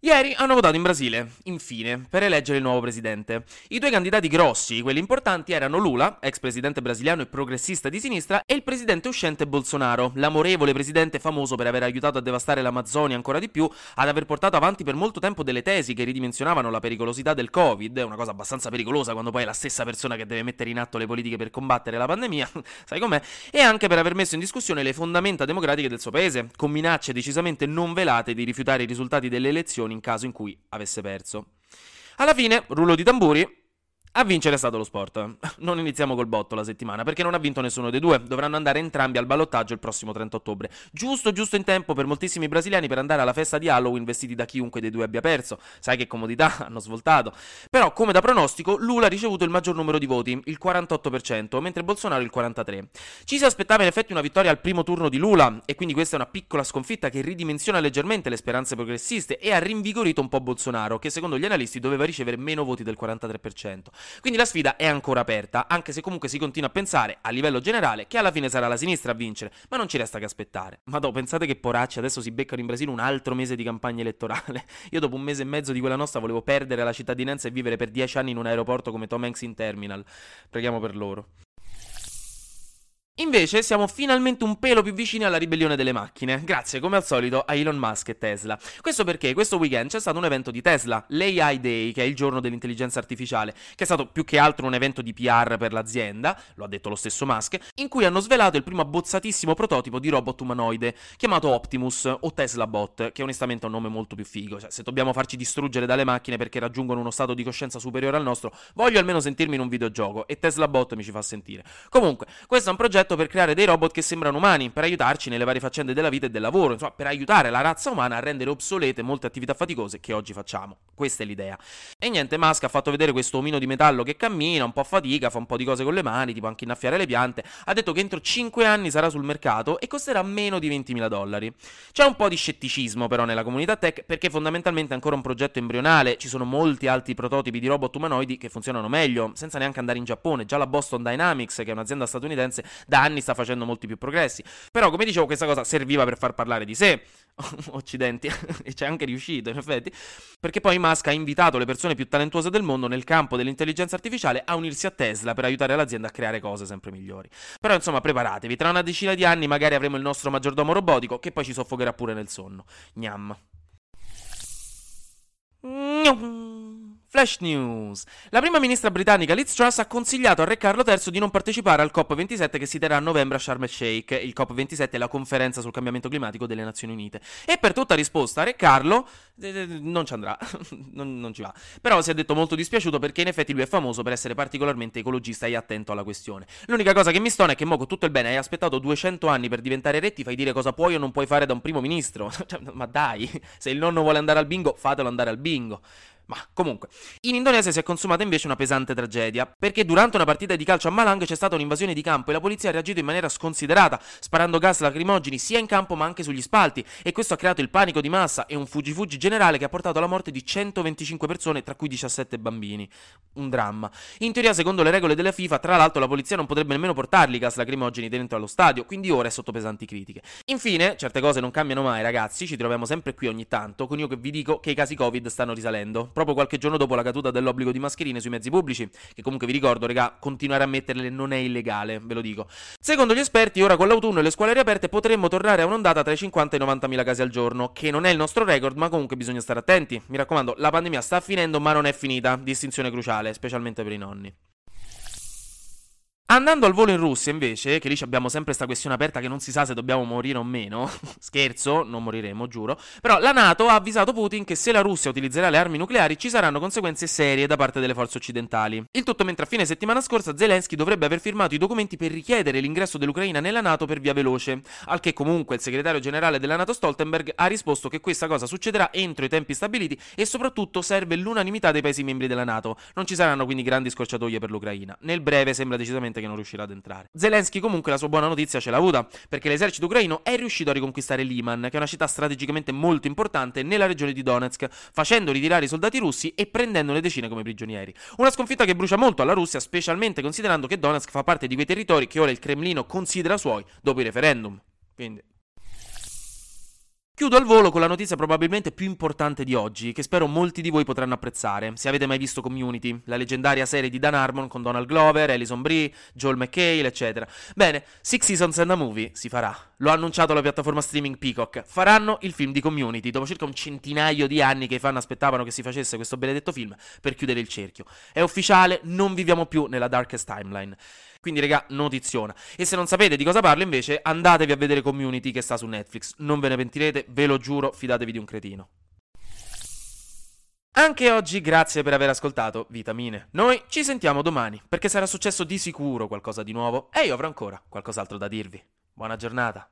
Ieri hanno votato in Brasile, infine, per eleggere il nuovo presidente. I due candidati grossi, quelli importanti, erano Lula, ex presidente brasiliano e progressista di sinistra, e il presidente uscente Bolsonaro, l'amorevole presidente famoso per aver aiutato a devastare l'Amazzonia ancora di più, ad aver portato avanti per molto tempo delle tesi che ridimensionavano la pericolosità del Covid, una cosa abbastanza pericolosa quando poi è la stessa persona che deve mettere in atto le politiche per combattere la pandemia, sai com'è, e anche per aver messo in discussione le fondamenta democratiche del suo paese, con minacce decisamente non velate di rifiutare i risultati delle elezioni in caso in cui avesse perso. Alla fine, rullo di tamburi, a vincere è stato lo sport. Non iniziamo col botto la settimana, perché non ha vinto nessuno dei due. Dovranno andare entrambi al ballottaggio il prossimo 30 ottobre. Giusto, giusto in tempo per moltissimi brasiliani per andare alla festa di Halloween vestiti da chiunque dei due abbia perso. Sai che comodità, hanno svoltato. Però, come da pronostico, Lula ha ricevuto il maggior numero di voti, il 48%, mentre Bolsonaro il 43%. Ci si aspettava in effetti una vittoria al primo turno di Lula, e quindi questa è una piccola sconfitta che ridimensiona leggermente le speranze progressiste e ha rinvigorito un po' Bolsonaro, che secondo gli analisti doveva ricevere meno voti del 43%. Quindi la sfida è ancora aperta, anche se comunque si continua a pensare, a livello generale, che alla fine sarà la sinistra a vincere, ma non ci resta che aspettare. Ma dopo, pensate che poracci adesso si beccano in Brasile un altro mese di campagna elettorale. Io dopo un mese e mezzo di quella nostra volevo perdere la cittadinanza e vivere per dieci anni in un aeroporto come Tom Hanks in Terminal. Preghiamo per loro. Invece siamo finalmente un pelo più vicini alla ribellione delle macchine, grazie come al solito a Elon Musk e Tesla. Questo perché questo weekend c'è stato un evento di Tesla, l'AI Day, che è il giorno dell'intelligenza artificiale, che è stato più che altro un evento di PR per l'azienda, lo ha detto lo stesso Musk, in cui hanno svelato il primo abbozzatissimo prototipo di robot umanoide, chiamato Optimus o Tesla Bot, che onestamente è un nome molto più figo, cioè se dobbiamo farci distruggere dalle macchine perché raggiungono uno stato di coscienza superiore al nostro, voglio almeno sentirmi in un videogioco e Tesla Bot mi ci fa sentire. Comunque, questo è un progetto per creare dei robot che sembrano umani, per aiutarci nelle varie faccende della vita e del lavoro, insomma, per aiutare la razza umana a rendere obsolete molte attività faticose che oggi facciamo. Questa è l'idea. E niente, Musk ha fatto vedere questo omino di metallo che cammina, un po' a fatica, fa un po' di cose con le mani, tipo anche innaffiare le piante. Ha detto che entro 5 anni sarà sul mercato e costerà meno di 20.000 dollari. C'è un po' di scetticismo però nella comunità tech perché fondamentalmente è ancora un progetto embrionale, ci sono molti altri prototipi di robot umanoidi che funzionano meglio, senza neanche andare in Giappone. Già la Boston Dynamics, che è un'azienda statunitense, da anni sta facendo molti più progressi. Però, come dicevo, questa cosa serviva per far parlare di sé. Occidenti, e c'è anche riuscito in effetti, perché poi Musk ha invitato le persone più talentuose del mondo nel campo dell'intelligenza artificiale a unirsi a Tesla per aiutare l'azienda a creare cose sempre migliori. Però insomma preparatevi, tra una decina di anni magari avremo il nostro maggiordomo robotico che poi ci soffocherà pure nel sonno. Gnam. Flash News. La prima ministra britannica Liz Truss ha consigliato a Re Carlo III di non partecipare al COP27 che si terrà a novembre a Sharm el Sheikh. Il COP27 è la conferenza sul cambiamento climatico delle Nazioni Unite. E per tutta risposta Re Carlo non ci andrà, non, non, ci va. Però si è detto molto dispiaciuto perché in effetti lui è famoso per essere particolarmente ecologista e attento alla questione. L'unica cosa che mi stona è che mo tutto il bene hai aspettato 200 anni per diventare re, ti fai dire cosa puoi o non puoi fare da un primo ministro. Cioè, ma dai, se il nonno vuole andare al bingo, fatelo andare al bingo. Ma comunque, in Indonesia si è consumata invece una pesante tragedia, perché durante una partita di calcio a Malang c'è stata un'invasione di campo e la polizia ha reagito in maniera sconsiderata, sparando gas lacrimogeni sia in campo ma anche sugli spalti, e questo ha creato il panico di massa e un fuggi-fuggi generale che ha portato alla morte di 125 persone, tra cui 17 bambini. Un dramma. In teoria, secondo le regole della FIFA, tra l'altro la polizia non potrebbe nemmeno portarli i gas lacrimogeni dentro allo stadio, quindi ora è sotto pesanti critiche. Infine, certe cose non cambiano mai, ragazzi, ci troviamo sempre qui ogni tanto, con io che vi dico che i casi Covid stanno risalendo proprio qualche giorno dopo la caduta dell'obbligo di mascherine sui mezzi pubblici, che comunque vi ricordo, regà, continuare a metterle non è illegale, ve lo dico. Secondo gli esperti, ora con l'autunno e le scuole riaperte potremmo tornare a un'ondata tra i 50 e i 90 mila casi al giorno, che non è il nostro record, ma comunque bisogna stare attenti. Mi raccomando, la pandemia sta finendo, ma non è finita. Distinzione cruciale, specialmente per i nonni. Andando al volo in Russia, invece, che lì abbiamo sempre questa questione aperta che non si sa se dobbiamo morire o meno, scherzo, non moriremo, giuro, però la NATO ha avvisato Putin che se la Russia utilizzerà le armi nucleari ci saranno conseguenze serie da parte delle forze occidentali. Il tutto mentre a fine settimana scorsa Zelensky dovrebbe aver firmato i documenti per richiedere l'ingresso dell'Ucraina nella NATO per via veloce, al che comunque il segretario generale della NATO Stoltenberg ha risposto che questa cosa succederà entro i tempi stabiliti e soprattutto serve l'unanimità dei paesi membri della NATO. Non ci saranno quindi grandi scorciatoie per l'Ucraina. Nel breve sembra decisamente evidente che non riuscirà ad entrare. Zelensky comunque la sua buona notizia ce l'ha avuta, perché l'esercito ucraino è riuscito a riconquistare Liman, che è una città strategicamente molto importante nella regione di Donetsk, facendo ritirare i soldati russi e prendendone decine come prigionieri. Una sconfitta che brucia molto alla Russia, specialmente considerando che Donetsk fa parte di quei territori che ora il Cremlino considera suoi dopo i referendum. Quindi Chiudo al volo con la notizia probabilmente più importante di oggi, che spero molti di voi potranno apprezzare. Se avete mai visto Community, la leggendaria serie di Dan Harmon con Donald Glover, Alison Brie, Joel McHale, eccetera. Bene, Six Seasons and a Movie si farà. Lo ha annunciato la piattaforma streaming Peacock. Faranno il film di Community, dopo circa un centinaio di anni che i fan aspettavano che si facesse questo benedetto film per chiudere il cerchio. È ufficiale, non viviamo più nella darkest timeline. Quindi, raga, notiziona. E se non sapete di cosa parlo, invece, andatevi a vedere Community che sta su Netflix. Non ve ne pentirete, ve lo giuro, fidatevi di un cretino. Anche oggi grazie per aver ascoltato Vitamine. Noi ci sentiamo domani, perché sarà successo di sicuro qualcosa di nuovo e io avrò ancora qualcos'altro da dirvi. Buona giornata.